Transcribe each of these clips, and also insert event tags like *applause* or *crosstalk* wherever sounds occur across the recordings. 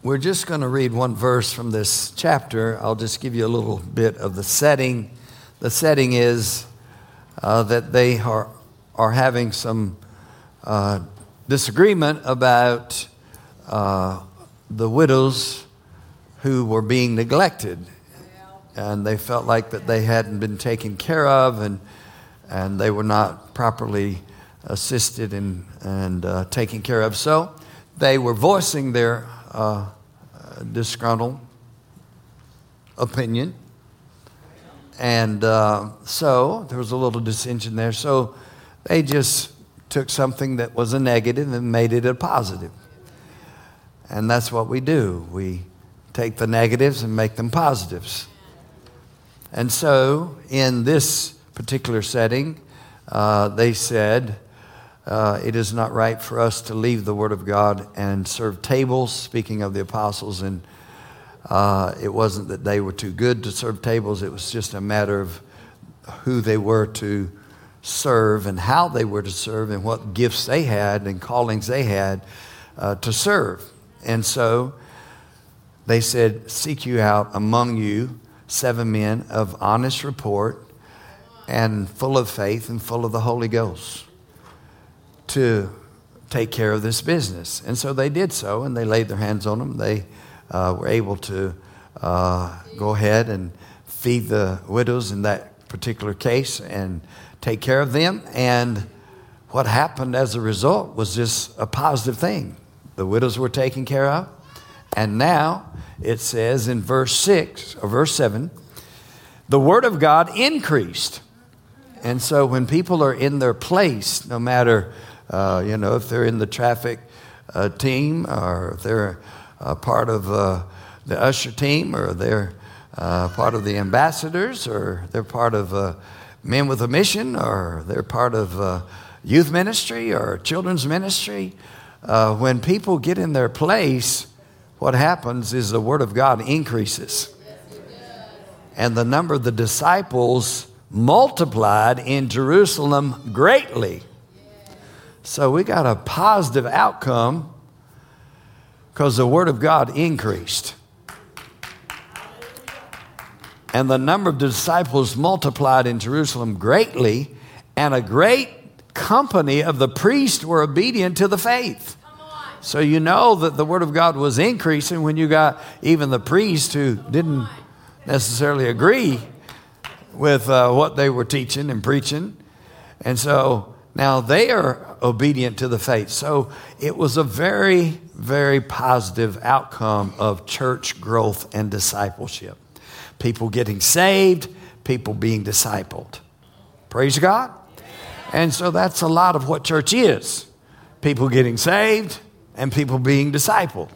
we're just going to read one verse from this chapter. I'll just give you a little bit of the setting. The setting is uh, that they are, are having some uh, disagreement about uh, the widows who were being neglected. And they felt like that they hadn't been taken care of and, and they were not properly assisted and, and uh, taken care of. So they were voicing their disgruntled opinion. And uh, so there was a little dissension there. So they just took something that was a negative and made it a positive. And that's what we do. We take the negatives and make them positives. And so, in this particular setting, uh, they said, uh, It is not right for us to leave the Word of God and serve tables, speaking of the apostles. And uh, it wasn't that they were too good to serve tables, it was just a matter of who they were to serve and how they were to serve and what gifts they had and callings they had uh, to serve. And so they said, Seek you out among you seven men of honest report and full of faith and full of the Holy Ghost to take care of this business. And so they did so, and they laid their hands on them. They uh, were able to uh, go ahead and feed the widows in that particular case and take care of them. And what happened as a result was just a positive thing. The widows were taken care of. And now it says in verse 6 or verse 7 the word of God increased. And so when people are in their place, no matter, uh, you know, if they're in the traffic uh, team or if they're uh, part of uh, the usher team or they're uh, part of the ambassadors or they're part of Men with a Mission or they're part of youth ministry or children's ministry. when people get in their place, what happens is the Word of God increases. And the number of the disciples multiplied in Jerusalem greatly. So we got a positive outcome because the Word of God increased. And the number of disciples multiplied in Jerusalem greatly, and a great company of the priests were obedient to the faith. So you know that the Word of God was increasing when you got even the priests who didn't necessarily agree with uh, what they were teaching and preaching. And so now they are obedient to the faith. So it was a very, very positive outcome of church growth and discipleship. People getting saved, people being discipled. Praise God. And so that's a lot of what church is people getting saved and people being discipled.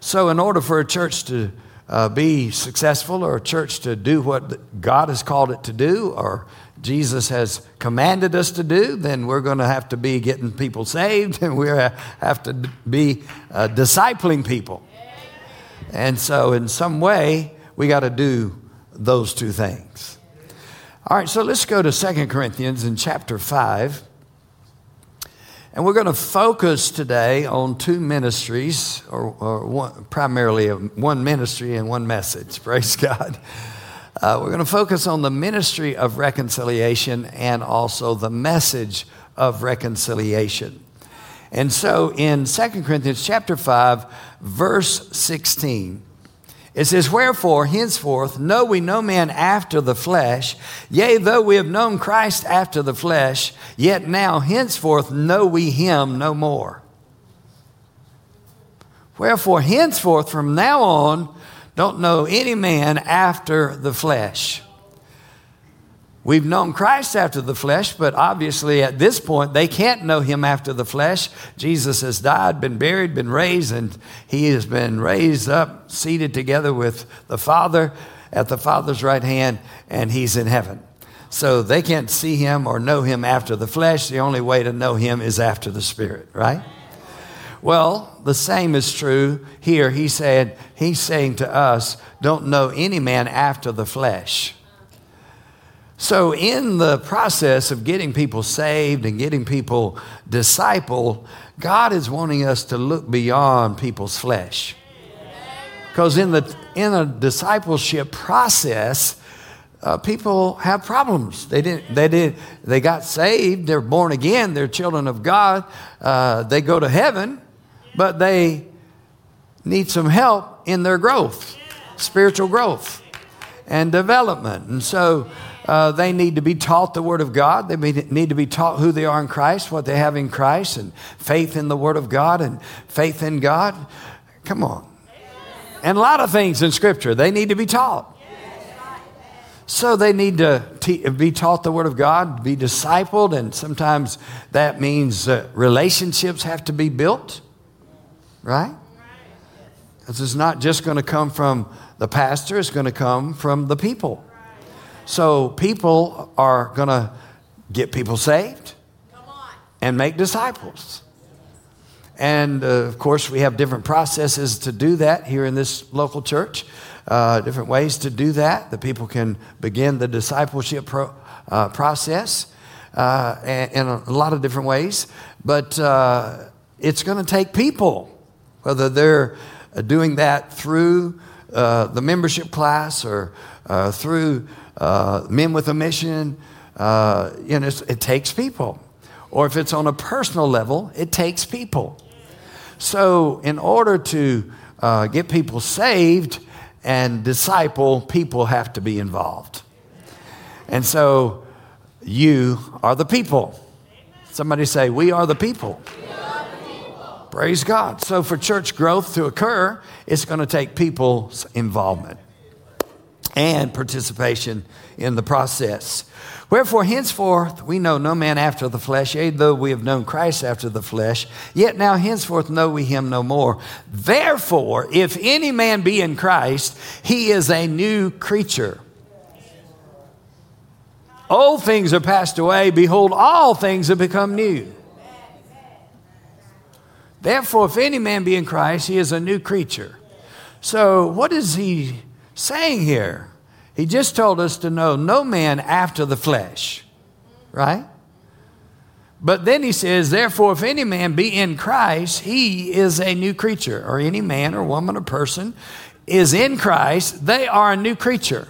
So, in order for a church to uh, be successful or a church to do what God has called it to do or Jesus has commanded us to do, then we're going to have to be getting people saved *laughs* and we have to be uh, discipling people. And so, in some way, we got to do those two things. All right, so let's go to Second Corinthians in chapter 5. And we're going to focus today on two ministries, or, or one, primarily one ministry and one message. *laughs* Praise God. Uh, we're going to focus on the ministry of reconciliation and also the message of reconciliation. And so in 2 Corinthians chapter 5, verse 16, it says, Wherefore, henceforth, know we no man after the flesh. Yea, though we have known Christ after the flesh, yet now henceforth know we him no more. Wherefore, henceforth, from now on, don't know any man after the flesh. We've known Christ after the flesh, but obviously at this point they can't know him after the flesh. Jesus has died, been buried, been raised, and he has been raised up, seated together with the Father at the Father's right hand, and he's in heaven. So they can't see him or know him after the flesh. The only way to know him is after the Spirit, right? Well, the same is true here. He said, He's saying to us, don't know any man after the flesh. So, in the process of getting people saved and getting people discipled, God is wanting us to look beyond people's flesh. Because in, the, in a discipleship process, uh, people have problems. They didn't. They did. They got saved. They're born again. They're children of God. Uh, they go to heaven, but they need some help in their growth, spiritual growth, and development. And so uh, they need to be taught the Word of God. They need to be taught who they are in Christ, what they have in Christ, and faith in the Word of God and faith in God. Come on. And a lot of things in Scripture they need to be taught. So they need to te- be taught the Word of God, be discipled, and sometimes that means uh, relationships have to be built, right? This is not just going to come from the pastor, it's going to come from the people. So people are going to get people saved and make disciples. And uh, of course, we have different processes to do that here in this local church uh, different ways to do that. The people can begin the discipleship pro, uh, process uh, in a lot of different ways. But uh, it's going to take people, whether they're doing that through uh, the membership class or uh, through Men with a Mission. you know, it takes people. Or if it's on a personal level, it takes people. So, in order to get people saved, and disciple, people have to be involved. And so you are the people. Somebody say, We are the people. Praise God. So, for church growth to occur, it's going to take people's involvement and participation in the process. Wherefore, henceforth, we know no man after the flesh, yea, though we have known Christ after the flesh, yet now henceforth know we him no more. Therefore, if any man be in Christ, he is a new creature. Old things are passed away. Behold, all things have become new. Therefore, if any man be in Christ, he is a new creature. So, what is he saying here? He just told us to know no man after the flesh, right? But then he says, therefore, if any man be in Christ, he is a new creature, or any man or woman or person is in Christ, they are a new creature.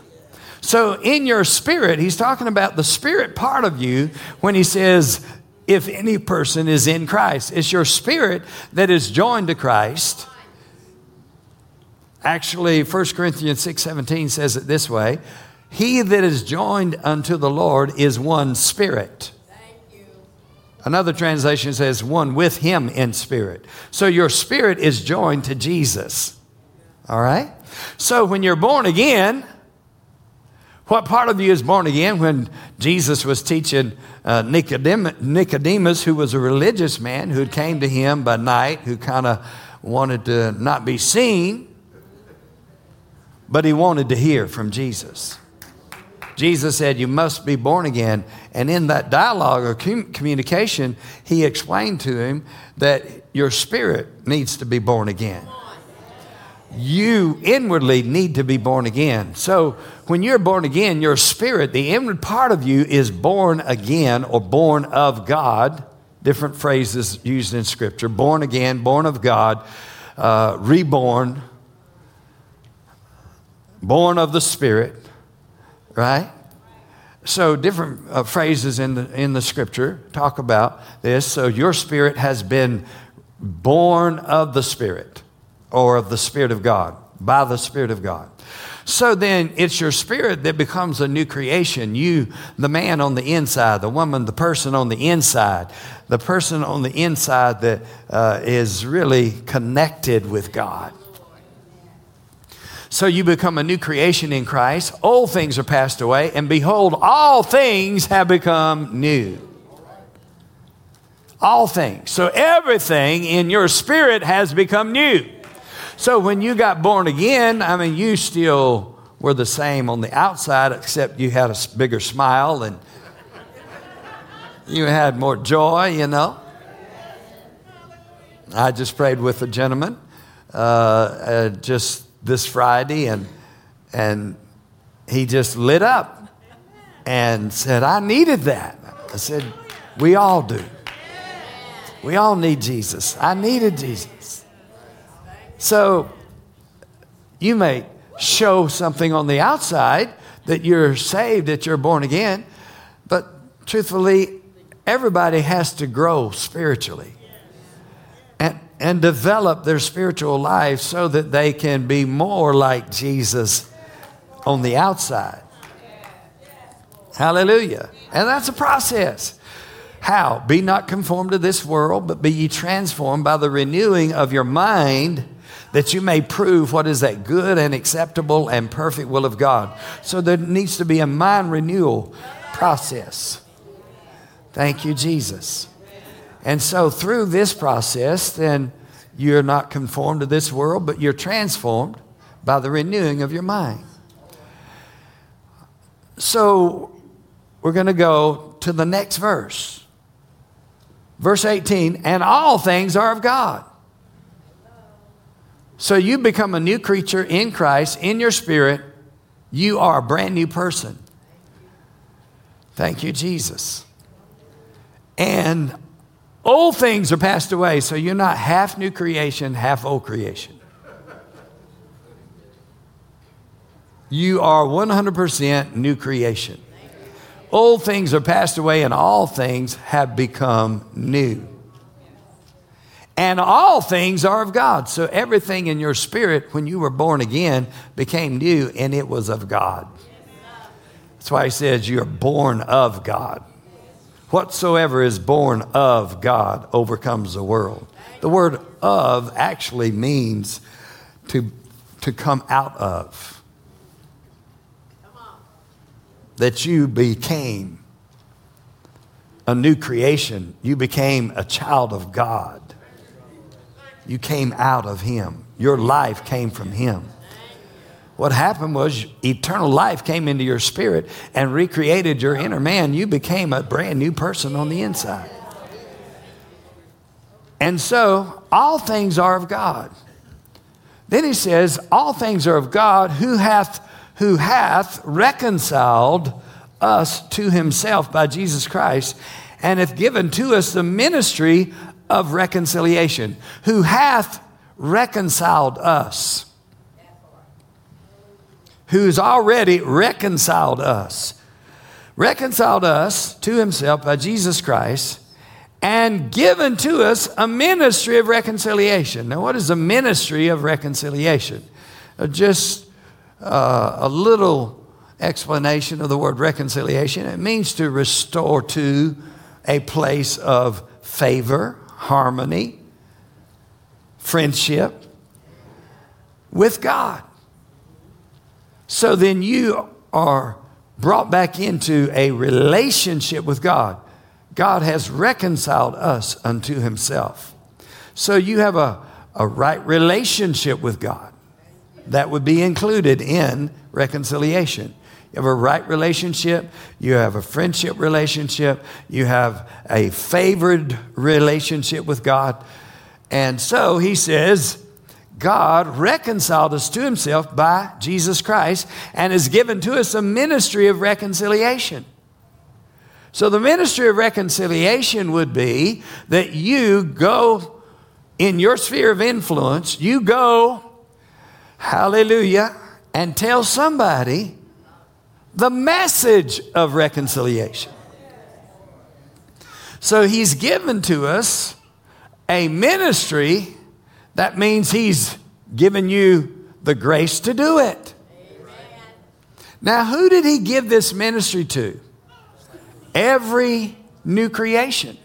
So, in your spirit, he's talking about the spirit part of you when he says, if any person is in Christ. It's your spirit that is joined to Christ Actually, 1 Corinthians 6:17 says it this way, he that is joined unto the Lord is one spirit. Another translation says one with him in spirit. So your spirit is joined to Jesus. All right? So when you're born again, what part of you is born again? When Jesus was teaching uh, Nicodemus, who was a religious man who came to him by night, who kind of wanted to not be seen, but he wanted to hear from Jesus. Jesus said, You must be born again. And in that dialogue or communication, he explained to him that your spirit needs to be born again. You inwardly need to be born again. So when you're born again, your spirit, the inward part of you, is born again or born of God. Different phrases used in Scripture born again, born of God, uh, reborn born of the Spirit, right? So, different uh, phrases in the, in the scripture talk about this. So, your spirit has been born of the Spirit or of the Spirit of God, by the Spirit of God. So then it's your spirit that becomes a new creation. You, the man on the inside, the woman, the person on the inside, the person on the inside that uh, is really connected with God. So you become a new creation in Christ. Old things are passed away, and behold, all things have become new. All things. So everything in your spirit has become new. So when you got born again, I mean, you still were the same on the outside, except you had a bigger smile and you had more joy, you know. I just prayed with a gentleman uh, uh, just this Friday, and, and he just lit up and said, I needed that. I said, We all do. We all need Jesus. I needed Jesus. So You may show something on the outside that you're saved, that you're born again, but truthfully, everybody has to grow spiritually and, and develop their spiritual life so that they can be more like Jesus on the outside. Hallelujah. And that's a process. How? Be not conformed to this world, but be ye transformed by the renewing of your mind that you may prove what is that good and acceptable and perfect will of God. So there needs to be a mind renewal process. Thank you, Jesus. And so through this process, then you're not conformed to this world, but you're transformed by the renewing of your mind. So we're going to go to the next verse. Verse 18, and all things are of God. So you become a new creature in Christ, in your spirit. You are a brand new person. Thank you, Jesus. And old things are passed away, so you're not half new creation, half old creation. You are 100% new creation. Old things are passed away, and all things have become new. And all things are of God. So everything in your spirit, when you were born again, became new, and it was of God. That's why he says you're born of God. Whatsoever is born of God overcomes the world. The word of actually means to, to come out of. That you became a new creation. You became a child of God. You came out of Him. Your life came from Him. What happened was eternal life came into your spirit and recreated your inner man. You became a brand new person on the inside. And so, all things are of God. Then he says, All things are of God who hath, who hath reconciled us to himself by Jesus Christ and hath given to us the ministry of reconciliation, who hath reconciled us who's already reconciled us. Reconciled us to himself by Jesus Christ and given to us a ministry of reconciliation. Now, what is a ministry of reconciliation? Uh, just uh, a little explanation of the word reconciliation. It means to restore to a place of favor, harmony, friendship with God. So then you are brought back into a relationship with God. God has reconciled us unto himself. So you have a, a right relationship with God. That would be included in reconciliation. You have a right relationship, you have a friendship relationship, you have a favored relationship with God. And so he says, God reconciled us to himself by Jesus Christ and has given to us a ministry of reconciliation. So, the ministry of reconciliation would be that you go in your sphere of influence, you go, hallelujah, and tell somebody the message of reconciliation. So, he's given to us a ministry that means He's given you the grace to do it. Now, who did He give this ministry to? Every new creation,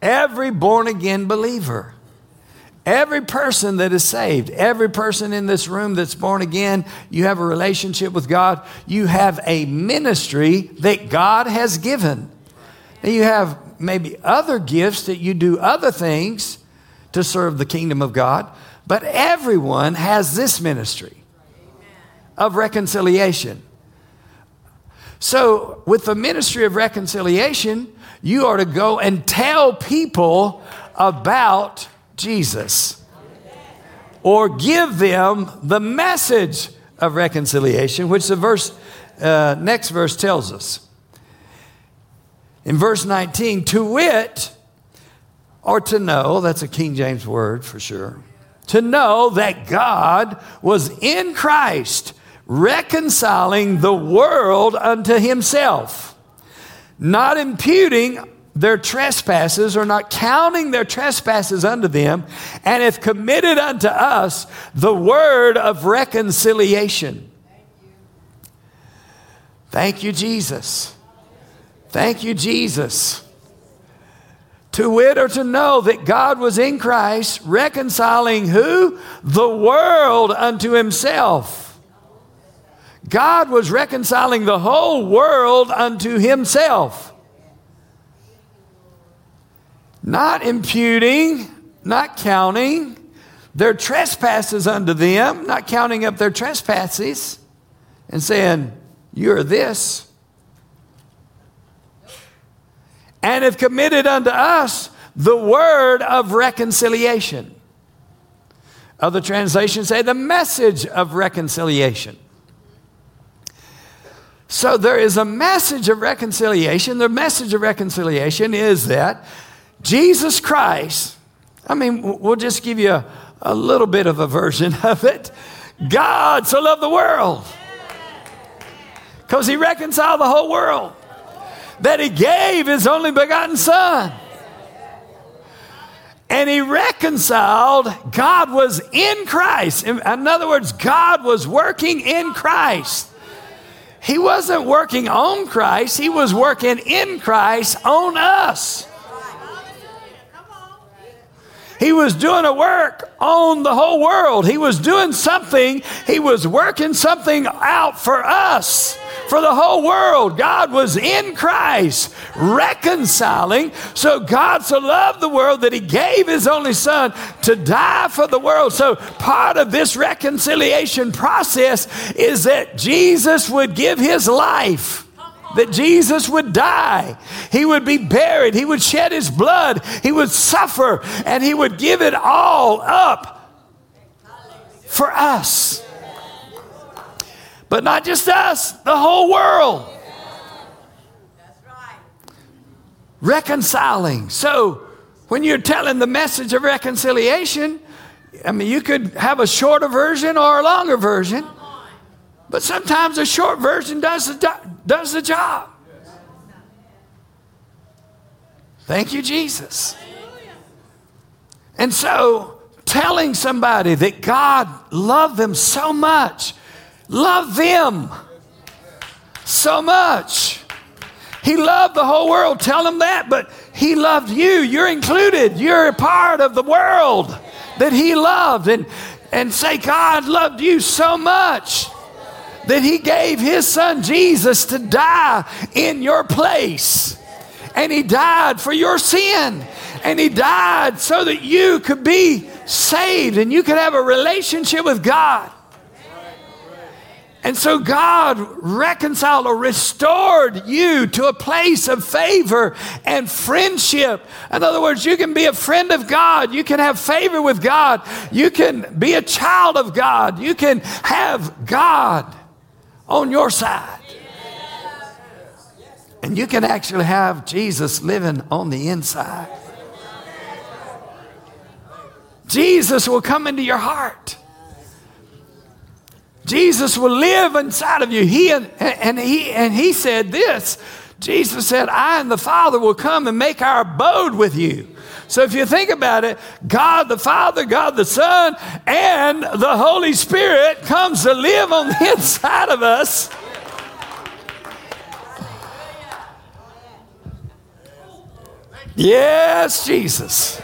every born again believer. Every person that is saved, every person in this room that's born again, you have a relationship with God. You have a ministry that God has given. And you have maybe other gifts that you do other things to serve the kingdom of God, but everyone has this ministry of reconciliation. So, with the ministry of reconciliation, you are to go and tell people about Jesus or give them the message of reconciliation, which the verse, uh, next verse tells us. In verse 19, to wit, or to know, that's a King James word for sure. to know that God was in Christ, reconciling the world unto himself, not imputing their trespasses or not counting their trespasses unto them, and have committed unto us the word of reconciliation. Thank you, Jesus. Thank you, Jesus. To wit or to know that God was in Christ, reconciling who? The world unto himself. God was reconciling the whole world unto himself. Not imputing, not counting their trespasses unto them, not counting up their trespasses and saying, You're this and have committed unto us the word of reconciliation. Other translations say the message of reconciliation. So there is a message of reconciliation. The message of reconciliation is that Jesus Christ, I mean, we'll just give you a, a little bit of a version *laughs* of it. God so loved the world because he reconciled the whole world that he gave his only begotten son. And he reconciled, God was in Christ. In other words, God was working in Christ. He wasn't working on Christ, he was working in Christ on us. He was doing a work on the whole world. He was doing something, he was working something out for us for the whole world. God was in Christ reconciling. So God so loved the world that he gave his only son to die for the world. So part of this reconciliation process is that Jesus would give his life that Jesus would die. He would be buried. He would shed his blood. He would suffer and he would give it all up for us. But not just us, the whole world. Reconciling. So, when you're telling the message of reconciliation, I mean, you could have a shorter version or a longer version, but sometimes a short version does the, do- does the job. Thank you, Jesus. And so, telling somebody that God loved them so much loved them so much. He loved the whole world. Tell them that, but He loved you. You're included. You're a part of the world that He loved. And, and say, God loved you so much that He gave His Son Jesus to die in your place. And He died for your sin. And He died so that you could be saved and you could have a relationship with God. And so God reconciled or restored you to a place of favor and friendship. In other words, you can be a friend of God. You can have favor with God. You can be a child of God. You can have God on your side. And you can actually have Jesus living on the inside. Jesus will come into your heart. Jesus will live inside of you. He and, and he and he said this. Jesus said, I and the Father will come and make our abode with you. So if you think about it, God the Father, God the Son, and the Holy Spirit comes to live on the *laughs* inside of us. Yes, Jesus.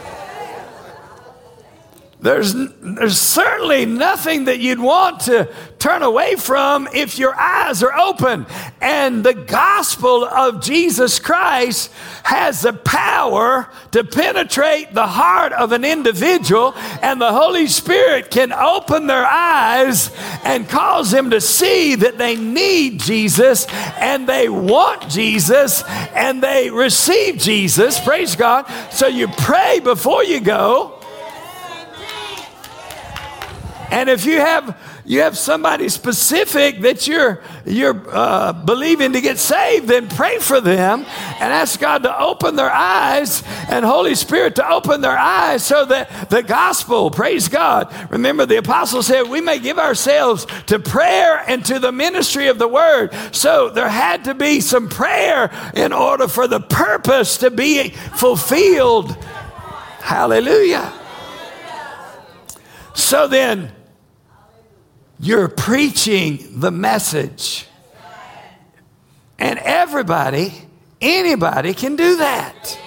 There's, there's certainly nothing that you'd want to turn away from if your eyes are open. And the gospel of Jesus Christ has the power to penetrate the heart of an individual, and the Holy Spirit can open their eyes and cause them to see that they need Jesus and they want Jesus and they receive Jesus. Praise God. So you pray before you go And if you have you have somebody specific that you're you're uh, believing to get saved, then pray for them and ask God to open their eyes and Holy Spirit to open their eyes so that the gospel, praise God. Remember, the apostle said we may give ourselves to prayer and to the ministry of the word. So there had to be some prayer in order for the purpose to be fulfilled. Hallelujah. So then, you're preaching the message. And everybody, anybody can do that.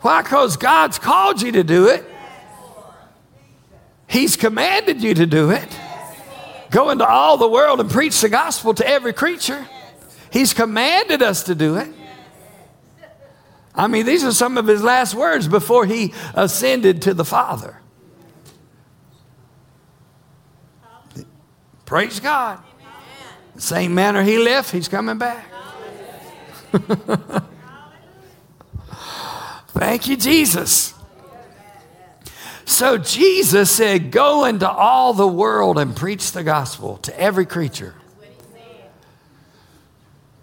Why? Because God's called you to do it. He's commanded you to do it. Go into all the world and preach the gospel to every creature. He's commanded us to do it. I mean, these are some of his last words before he ascended to the Father. Praise God. The Same manner he left, he's coming back. *laughs* Thank you, Jesus. So Jesus said, Go into all the world and preach the gospel to every creature.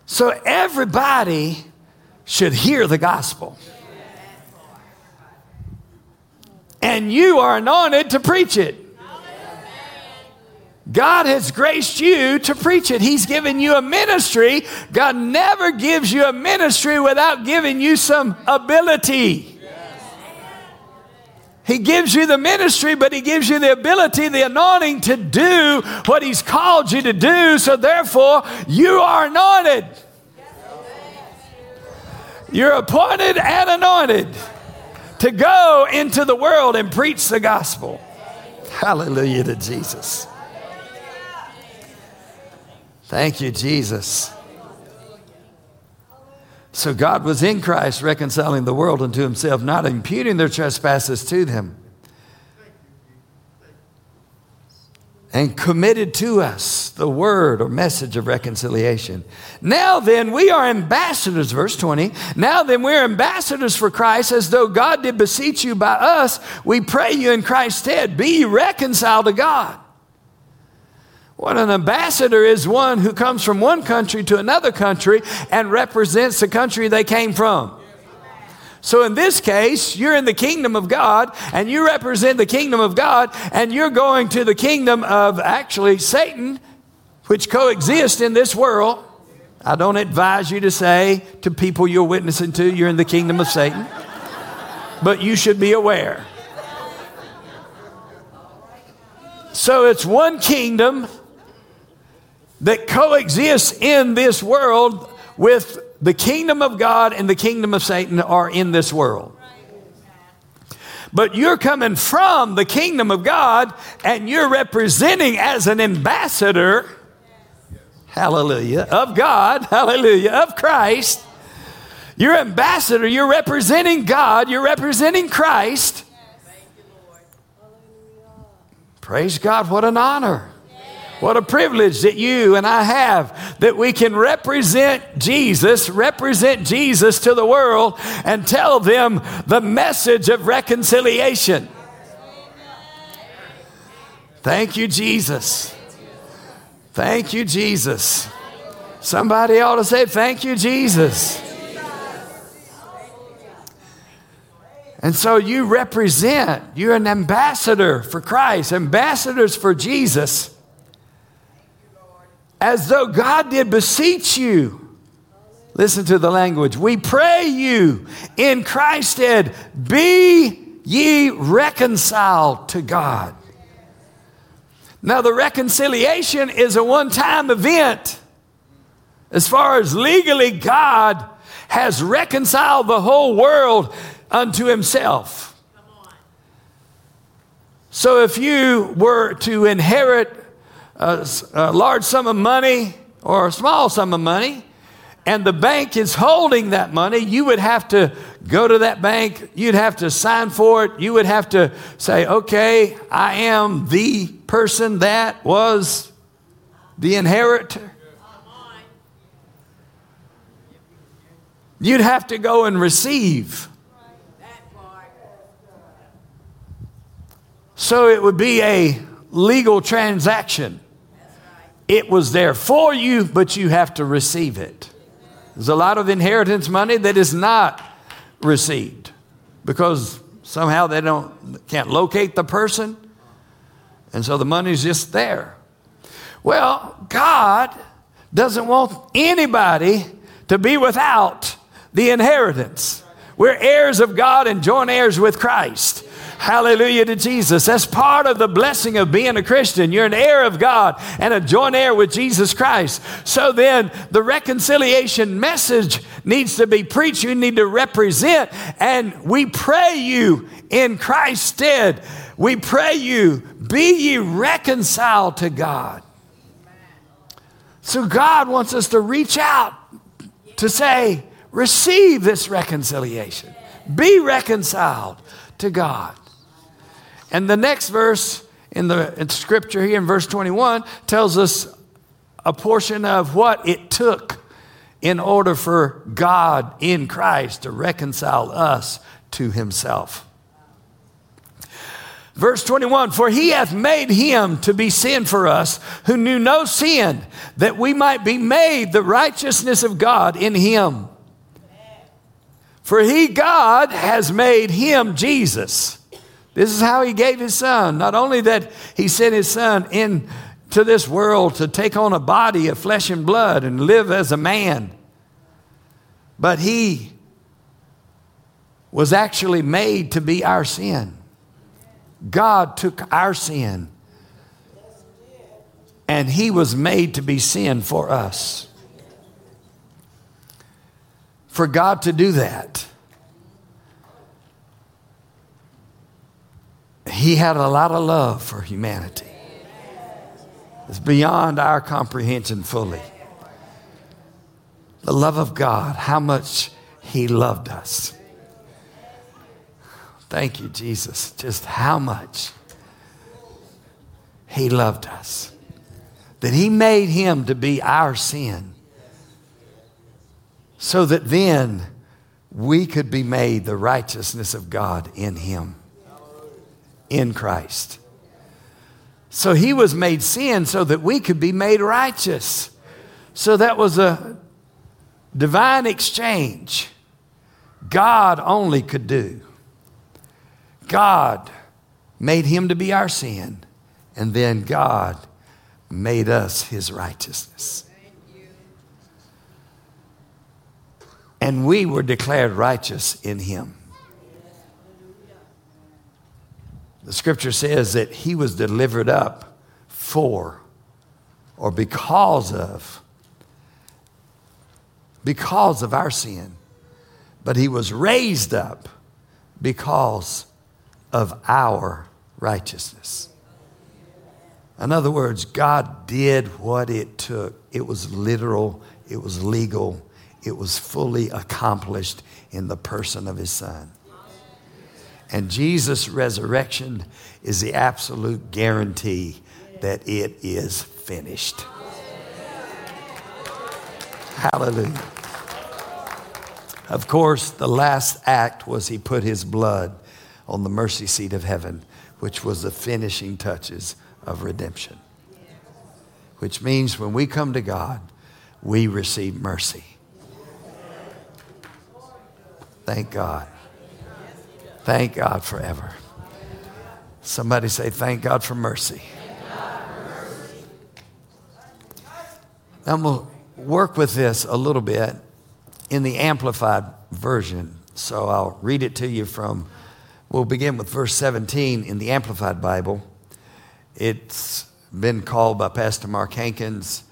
So everybody should hear the gospel. And you are anointed to preach it. God has graced you to preach it. He's given you a ministry. God never gives you a ministry without giving you some ability. He gives you the ministry, but He gives you the ability, the anointing to do what He's called you to do. So, therefore, you are anointed. You're appointed and anointed to go into the world and preach the gospel. Hallelujah to Jesus. Thank you, Jesus. So God was in Christ reconciling the world unto himself, not imputing their trespasses to them. And committed to us the word or message of reconciliation. Now then, we are ambassadors, verse 20. Now then, we're ambassadors for Christ, as though God did beseech you by us. We pray you in Christ's stead, be reconciled to God. What an ambassador is one who comes from one country to another country and represents the country they came from. So in this case, you're in the kingdom of God and you represent the kingdom of God and you're going to the kingdom of actually Satan, which coexists in this world. I don't advise you to say to people you're witnessing to, you're in the kingdom of Satan, but you should be aware. So it's one kingdom that coexists in this world with the kingdom of God and the kingdom of Satan are in this world. But you're coming from the kingdom of God and you're representing as an ambassador, hallelujah, of God, hallelujah, of Christ. You're ambassador, you're representing God, you're representing Christ. Praise God, what an honor. What a privilege that you and I have that we can represent Jesus, represent Jesus to the world, and tell them the message of reconciliation. Thank you, Jesus. Thank you, Jesus. Somebody ought to say, Thank you, Jesus. And so you represent, you're an ambassador for Christ, ambassadors for Jesus as though God did beseech you. Listen to the language. We pray you in Christ's stead, be ye reconciled to God. Now, the reconciliation is a one time event. As far as legally, God has reconciled the whole world unto himself. So, if you were to inherit a, a large sum of money or a small sum of money, and the bank is holding that money, you would have to go to that bank, you'd have to sign for it, you would have to say, okay, I am the person that was the inheritor. You'd have to go and receive. So it would be a legal transaction. It was there for you, but you have to receive it. There's a lot of inheritance money that is not received because somehow they don't can't locate the person and so the money's just there. Well god doesn't want anybody to be without the inheritance. We're heirs of god and joint heirs with christ Hallelujah to Jesus. That's part of the blessing of being a Christian. You're an heir of God and a joint heir with Jesus Christ. So then the reconciliation message needs to be preached. You need to represent. And we pray you in Christ's stead. We pray you, be ye reconciled to God. So God wants us to reach out to say, receive this reconciliation. Be reconciled to God. And the next verse in the in scripture here in verse 21 tells us a portion of what it took in order for God in Christ to reconcile us to himself. Verse 21 For he hath made him to be sin for us who knew no sin, that we might be made the righteousness of God in him. For he, God, has made him, Jesus this is how he gave his son. Not only that he sent his son into this world to take on a body of flesh and blood and live as a man, but he was actually made to be our sin. God took our sin and he was made to be sin for us. For God to do that, he had a lot of love for humanity. It's beyond our comprehension fully. The love of God, how much he loved us. Thank you, Jesus. Just how much he loved us. That he made him to be our sin. So that then we could be made the righteousness of God in him in Christ. So he was made sin so that we could be made righteous. So that was a divine exchange God only could do. God made him to be our sin, and then God made us his righteousness. And we were declared righteous in him. The scripture says that he was delivered up for or because of because of our sin. But he was raised up because of our righteousness. In other words, God did what it took. It was literal, it was legal, it was fully accomplished in the person of his son. And Jesus' resurrection is the absolute guarantee that it is finished. Hallelujah. Of course, the last act was he put his blood on the mercy seat of heaven, which was the finishing touches of redemption. Which means when we come to God, we receive mercy. Thank God. Thank God forever. Somebody say, Thank God for mercy. I'm going to work with this a little bit in the Amplified Version. So I'll read it to you from, we'll begin with verse 17 in the Amplified Bible. It's been called by Pastor Mark Hankins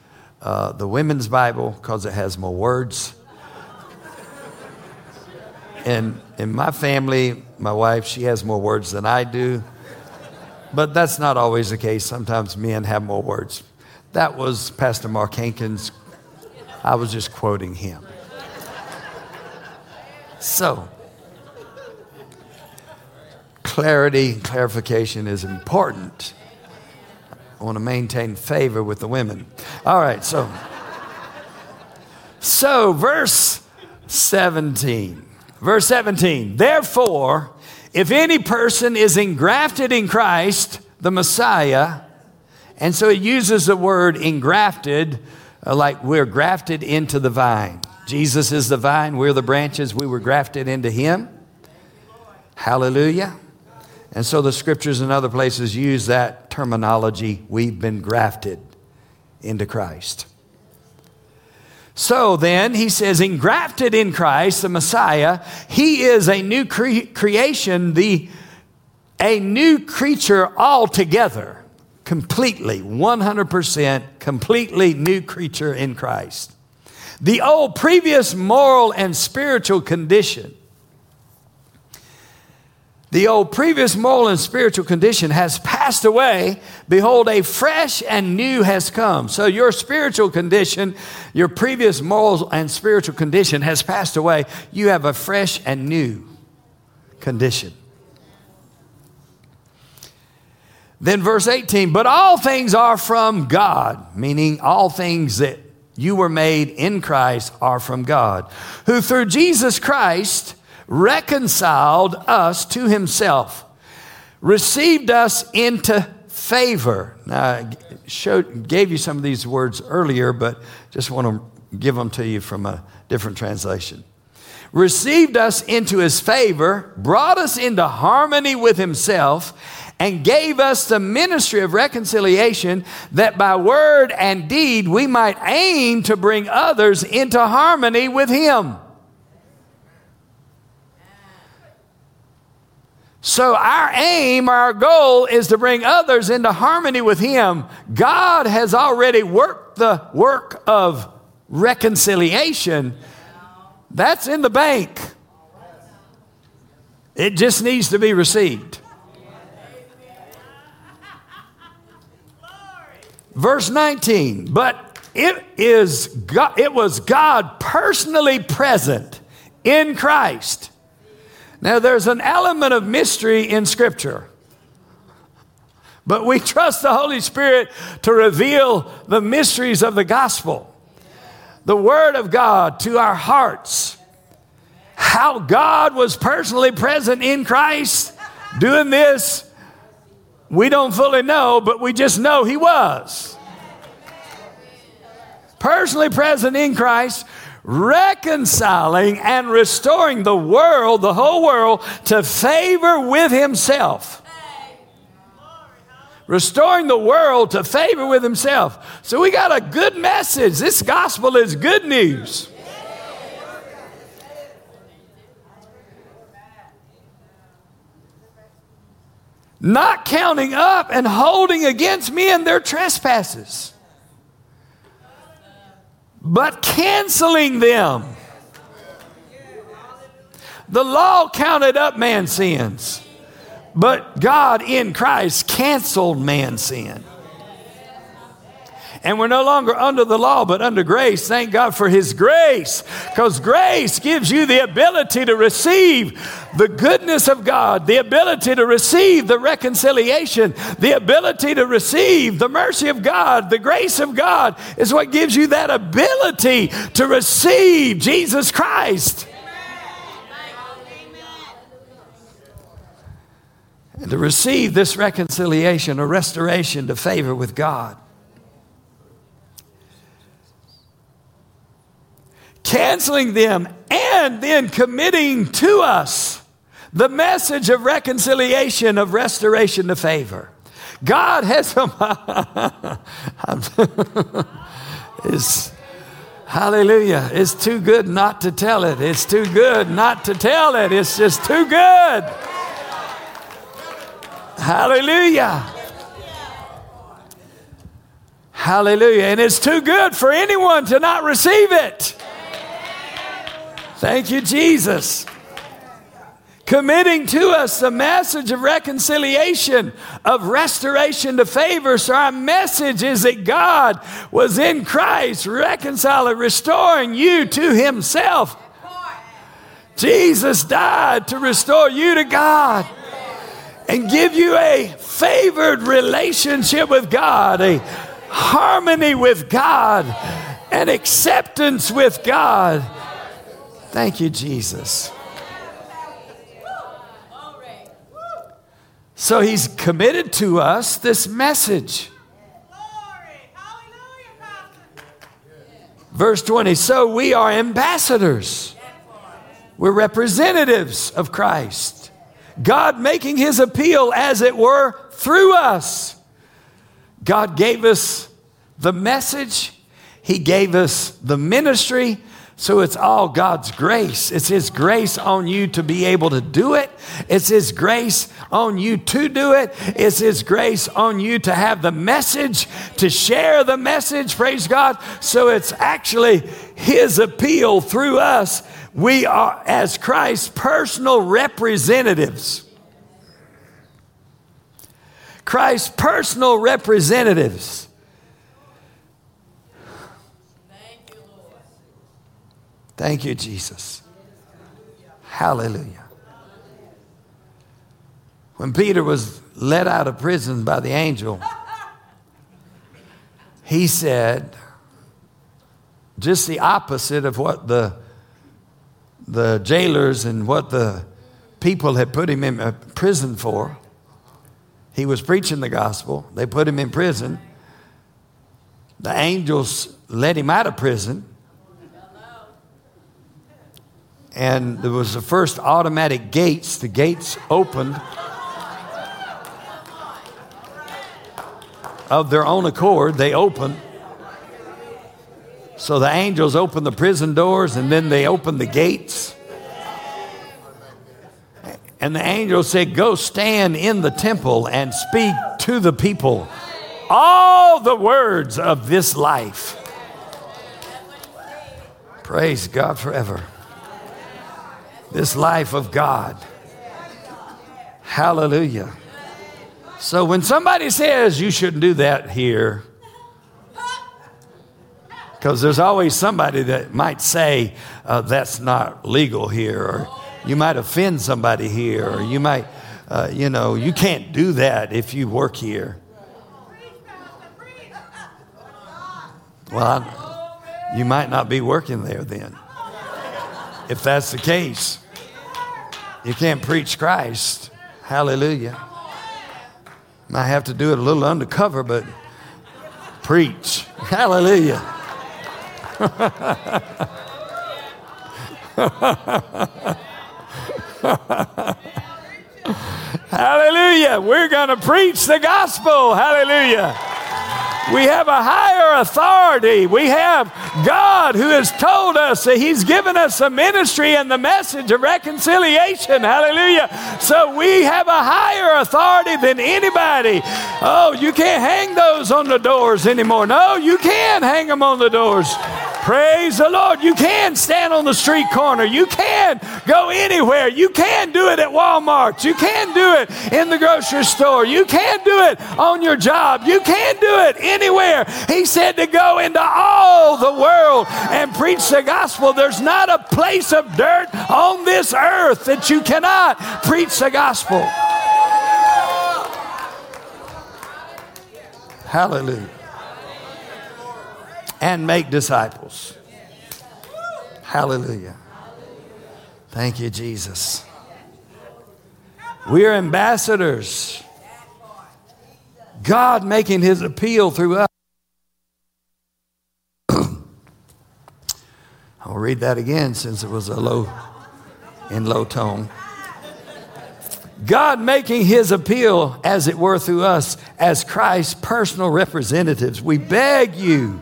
uh, the Women's Bible because it has more words. And in my family, my wife, she has more words than I do. But that's not always the case. Sometimes men have more words. That was Pastor Mark Hankins. I was just quoting him. So, clarity, clarification is important. I want to maintain favor with the women. All right, so so verse 17. Verse 17, therefore, If any person is engrafted in Christ, the Messiah, and so it uses the word engrafted, uh, like we're grafted into the vine. Jesus is the vine, we're the branches, we were grafted into Him. Hallelujah. And so the scriptures and other places use that terminology we've been grafted into Christ. So then, he says, engrafted in Christ, the Messiah, he is a new cre- creation, the, a new creature altogether, completely, 100% completely new creature in Christ. The old previous moral and spiritual condition the old previous moral and spiritual condition has passed away. Behold, a fresh and new has come. So your spiritual condition, your previous moral and spiritual condition has passed away. You have a fresh and new condition. Then verse 18, but all things are from God, meaning all things that you were made in Christ are from God, who through Jesus Christ reconciled us to himself, received us into favor. Now, I showed, gave you some of these words earlier, but just want to give them to you from a different translation. Received us into his favor, brought us into harmony with himself, and gave us the ministry of reconciliation that by word and deed we might aim to bring others into harmony with him. So, our aim, our goal is to bring others into harmony with Him. God has already worked the work of reconciliation. That's in the bank. It just needs to be received. Verse 19, but it is God, it was God personally present in Christ now, there's an element of mystery in Scripture. But we *laughs* trust the Holy Spirit to reveal the mysteries of the gospel, the Word of God to our hearts. How God was personally present in Christ doing this, we don't fully know, but we just know He was. Personally present in Christ, reconciling and restoring the world, the whole world, to favor with himself. Restoring the world to favor with himself. So we got a good message. This gospel is good news. Not counting up and holding against men their trespasses but canceling them. The law counted up man's sins, but God in Christ canceled man's sin. And we're no longer under the law, but under grace. Thank God for His grace, because grace gives you the ability to receive the goodness of God, the ability to receive the reconciliation, the ability to receive the mercy of God, the grace of God is what gives you that ability to receive Jesus Christ. And to receive this reconciliation, a restoration to favor with God. Canceling them, and then committing to us the message of reconciliation, of restoration to favor. God has is *laughs* hallelujah. It's too good not to tell it. It's too good not to tell it. It's just too good. Hallelujah. Hallelujah. And it's too good for anyone to not receive it. Thank you, Jesus. Committing to us the message of reconciliation, of restoration to favor. So, our message is that God was in Christ, reconciling, restoring you to Himself. Jesus died to restore you to God and give you a favored relationship with God, a harmony with God, an acceptance with God Thank you, Jesus. So he's committed to us this message. Verse 20 So we are ambassadors, we're representatives of Christ. God making his appeal, as it were, through us. God gave us the message, he gave us the ministry, so it's all God's grace. It's His grace on you to be able to do it. It's His grace on you to do it. It's His grace on you to have the message, to share the message. Praise God. So it's actually His appeal through us. We are, as Christ's personal representatives. Christ's personal representatives. Thank you, Jesus. Hallelujah. When Peter was let out of prison by the angel, he said just the opposite of what the, the jailers and what the people had put him in uh, prison for. He was preaching the gospel. They put him in prison. The angels let him out of prison. And there was the first automatic gates. The gates opened of their own accord. They opened. So the angels opened the prison doors and then they opened the gates. And the angel said, Go stand in the temple and speak to the people all the words of this life. Praise God forever this life of God. Hallelujah. So when somebody says you shouldn't do that here, because there's always somebody that might say uh, that's not legal here, or you might offend somebody here, or you might, uh, you know, you can't do that if you work here. Well, I, you might not be working there then, if that's the case. You can't preach Christ. Hallelujah. Might have to do it a little undercover, but preach. Hallelujah. *laughs* Hallelujah. We're going to preach the gospel. Hallelujah. We have a higher authority. We have God who has told us that He's given us a ministry and the message of reconciliation. Hallelujah. So we have a higher authority than anybody. Oh, you can't hang those on the doors anymore. No, you can hang them on the doors. Praise the Lord. You can stand on the street corner. You can go anywhere. You can do it at Walmart. You can do it in the grocery store. You can do it on your job. You can do it anywhere. He said to go into all the world and preach the gospel. There's not a place of dirt on this earth that you cannot preach the gospel. Hallelujah and make disciples. Hallelujah. Thank you, Jesus. We are ambassadors. God making his appeal through us. *clears throat* I'll read that again since it was a low in low tone. God making his appeal, as it were, through us as Christ's personal representatives. We beg you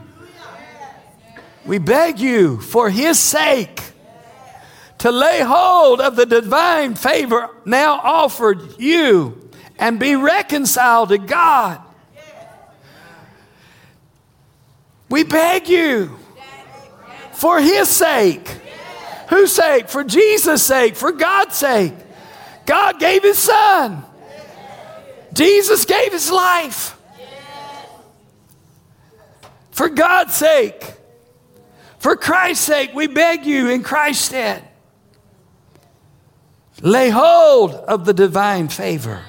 we beg you, for his sake, to lay hold of the divine favor now offered you and be reconciled to God. We beg you, for his sake. Whose sake? For Jesus' sake, for God's sake. God gave his son. Jesus gave his life. For God's sake. For Christ's sake, we beg you in Christ's stead, lay hold of the divine favor.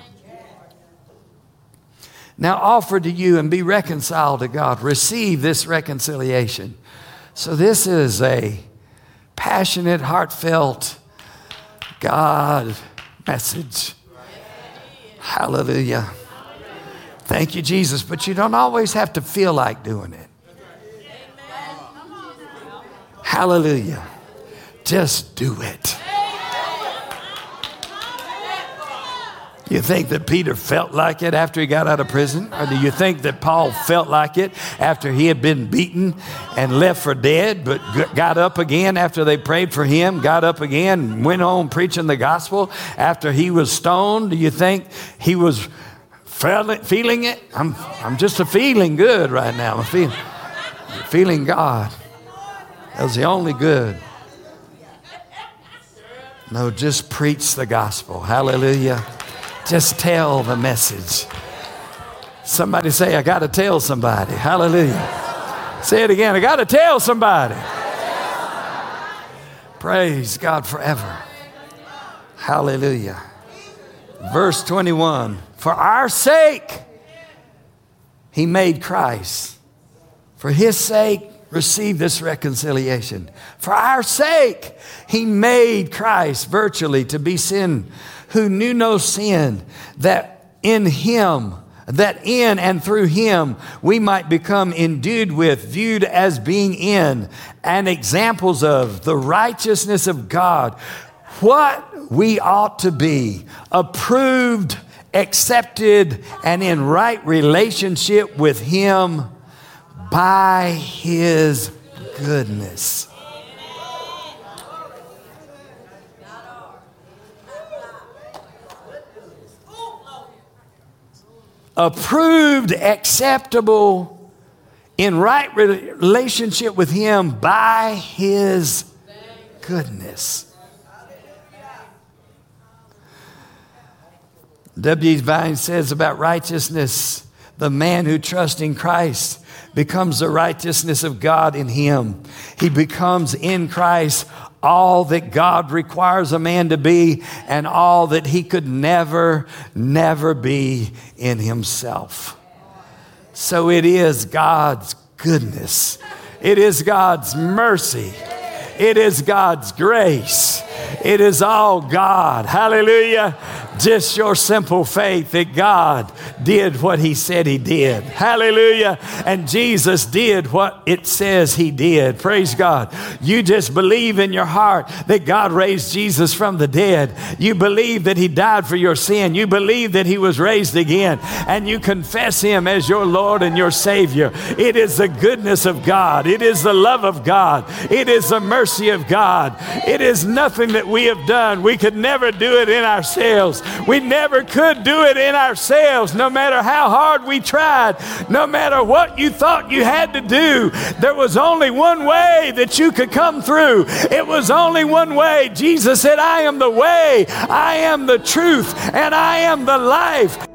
Now offer to you and be reconciled to God. Receive this reconciliation. So, this is a passionate, heartfelt God message. Hallelujah. Thank you, Jesus. But you don't always have to feel like doing it. Hallelujah. Just do it. You think that Peter felt like it after he got out of prison? Or do you think that Paul felt like it after he had been beaten and left for dead, but got up again after they prayed for him, got up again, went on preaching the gospel after he was stoned? Do you think he was feeling it? I'm, I'm just a feeling good right now. I'm feeling, feeling God. That was the only good. No, just preach the gospel. Hallelujah. Just tell the message. Somebody say, I got to tell somebody. Hallelujah. Say it again. I got to tell somebody. Praise God forever. Hallelujah. Verse 21 For our sake, he made Christ. For his sake, receive this reconciliation. For our sake, he made Christ virtually to be sin who knew no sin, that in him, that in and through him we might become endued with, viewed as being in, and examples of the righteousness of God. What we ought to be, approved, accepted, and in right relationship with him by his goodness. approved, acceptable, in right relationship with Him by His goodness. W. Vine says about righteousness the man who trusts in Christ becomes the righteousness of God in him. He becomes in Christ all that God requires a man to be and all that he could never, never be in himself. So it is God's goodness, it is God's mercy, it is God's grace. It is all God. Hallelujah. Just your simple faith that God did what He said He did. Hallelujah. And Jesus did what it says He did. Praise God. You just believe in your heart that God raised Jesus from the dead. You believe that He died for your sin. You believe that He was raised again. And you confess Him as your Lord and your Savior. It is the goodness of God. It is the love of God. It is the mercy of God. It is nothing that we have done. We could never do it in ourselves. We never could do it in ourselves, no matter how hard we tried, no matter what you thought you had to do. There was only one way that you could come through. It was only one way. Jesus said, I am the way, I am the truth, and I am the life.